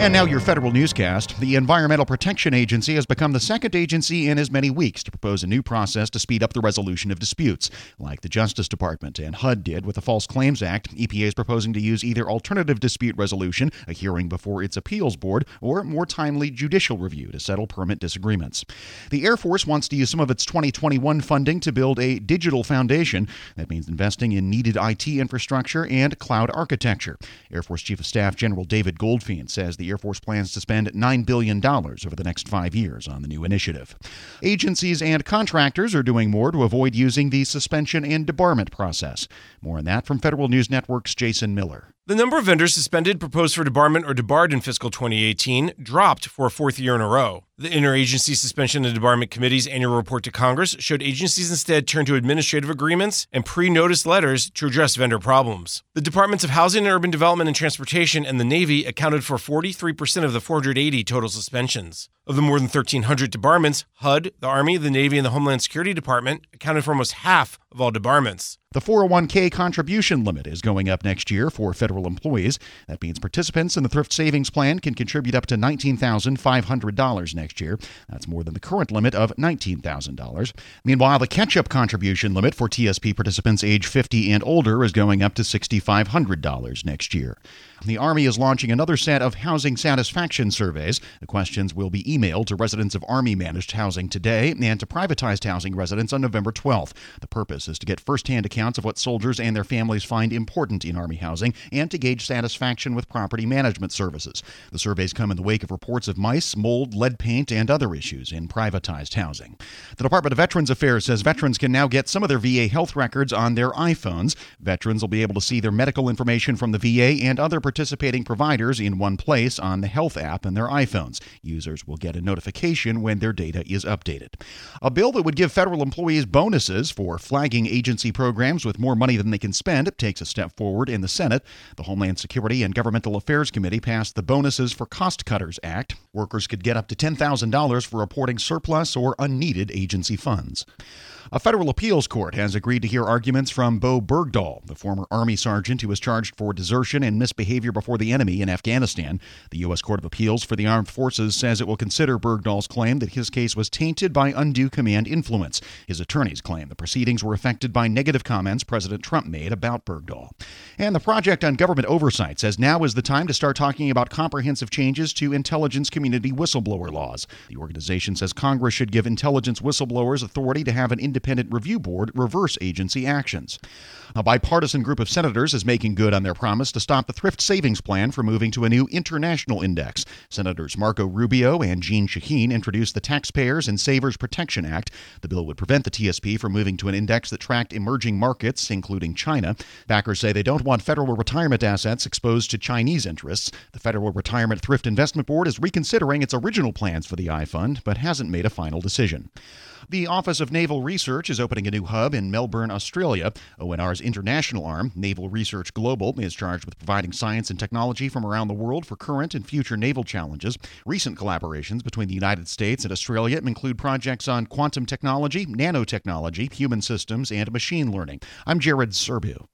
And now your federal newscast. The Environmental Protection Agency has become the second agency in as many weeks to propose a new process to speed up the resolution of disputes. Like the Justice Department and HUD did with the False Claims Act, EPA is proposing to use either alternative dispute resolution, a hearing before its appeals board, or more timely judicial review to settle permit disagreements. The Air Force wants to use some of its 2021 funding to build a digital foundation. That means investing in needed IT infrastructure and cloud architecture. Air Force Chief of Staff General David Goldfein says the Air Force plans to spend $9 billion over the next five years on the new initiative. Agencies and contractors are doing more to avoid using the suspension and debarment process. More on that from Federal News Network's Jason Miller. The number of vendors suspended, proposed for debarment, or debarred in fiscal 2018 dropped for a fourth year in a row. The Interagency Suspension and Debarment Committee's annual report to Congress showed agencies instead turned to administrative agreements and pre notice letters to address vendor problems. The Departments of Housing and Urban Development and Transportation and the Navy accounted for 43% of the 480 total suspensions. Of the more than 1,300 debarments, HUD, the Army, the Navy, and the Homeland Security Department accounted for almost half of all debarments. The 401k contribution limit is going up next year for federal employees. That means participants in the Thrift Savings Plan can contribute up to $19,500 next year. That's more than the current limit of $19,000. Meanwhile, the catch up contribution limit for TSP participants age 50 and older is going up to $6,500 next year. The Army is launching another set of housing satisfaction surveys. The questions will be emailed to residents of Army managed housing today and to privatized housing residents on November 12th. The purpose is to get firsthand accounts of what soldiers and their families find important in Army housing and to gauge satisfaction with property management services. The surveys come in the wake of reports of mice, mold, lead paint, and other issues in privatized housing. The Department of Veterans Affairs says veterans can now get some of their VA health records on their iPhones. Veterans will be able to see their medical information from the VA and other participating providers in one place on the Health app in their iPhones. Users will get a notification when their data is updated. A bill that would give federal employees bonuses for flagging agency programs with more money than they can spend takes a step forward in the Senate. The Homeland Security and Governmental Affairs Committee passed the Bonuses for Cost Cutters Act. Workers could get up to $10,000 for reporting surplus or unneeded agency funds. A federal appeals court has agreed to hear arguments from Bowe Bergdahl, the former Army sergeant who was charged for desertion and misbehavior before the enemy in Afghanistan. The U.S. Court of Appeals for the Armed Forces says it will consider Bergdahl's claim that his case was tainted by undue command influence. His attorneys claim the proceedings were affected by negative comments President Trump made about Bergdahl. And the Project on Government Oversight says now is the time to start talking about comprehensive changes to intelligence community whistleblower laws. The organization says Congress should give intelligence whistleblowers authority to have an independent review board reverse agency actions. A bipartisan group of senators is making good on their promise to stop the thrift savings plan from moving to a new international index. Senators Marco Rubio and Jeanne Shaheen introduced the Taxpayers and Savers Protection Act. The bill would prevent the TSP from moving to an index that tracked emerging markets, including China. Backers say they don't want federal retirement assets exposed to Chinese interests. The Federal Retirement Thrift Investment Board is reconsidering its original plans for the iFund, but hasn't made a final decision. The Office of Naval Research is opening a new hub in Melbourne, Australia. ONR's international arm, Naval Research Global, is charged with providing science and technology from around the world for current and future naval challenges. Recent collaborations between the United States and Australia include projects on quantum technology, nanotechnology, human systems, and machine learning. I'm Jared Serbu.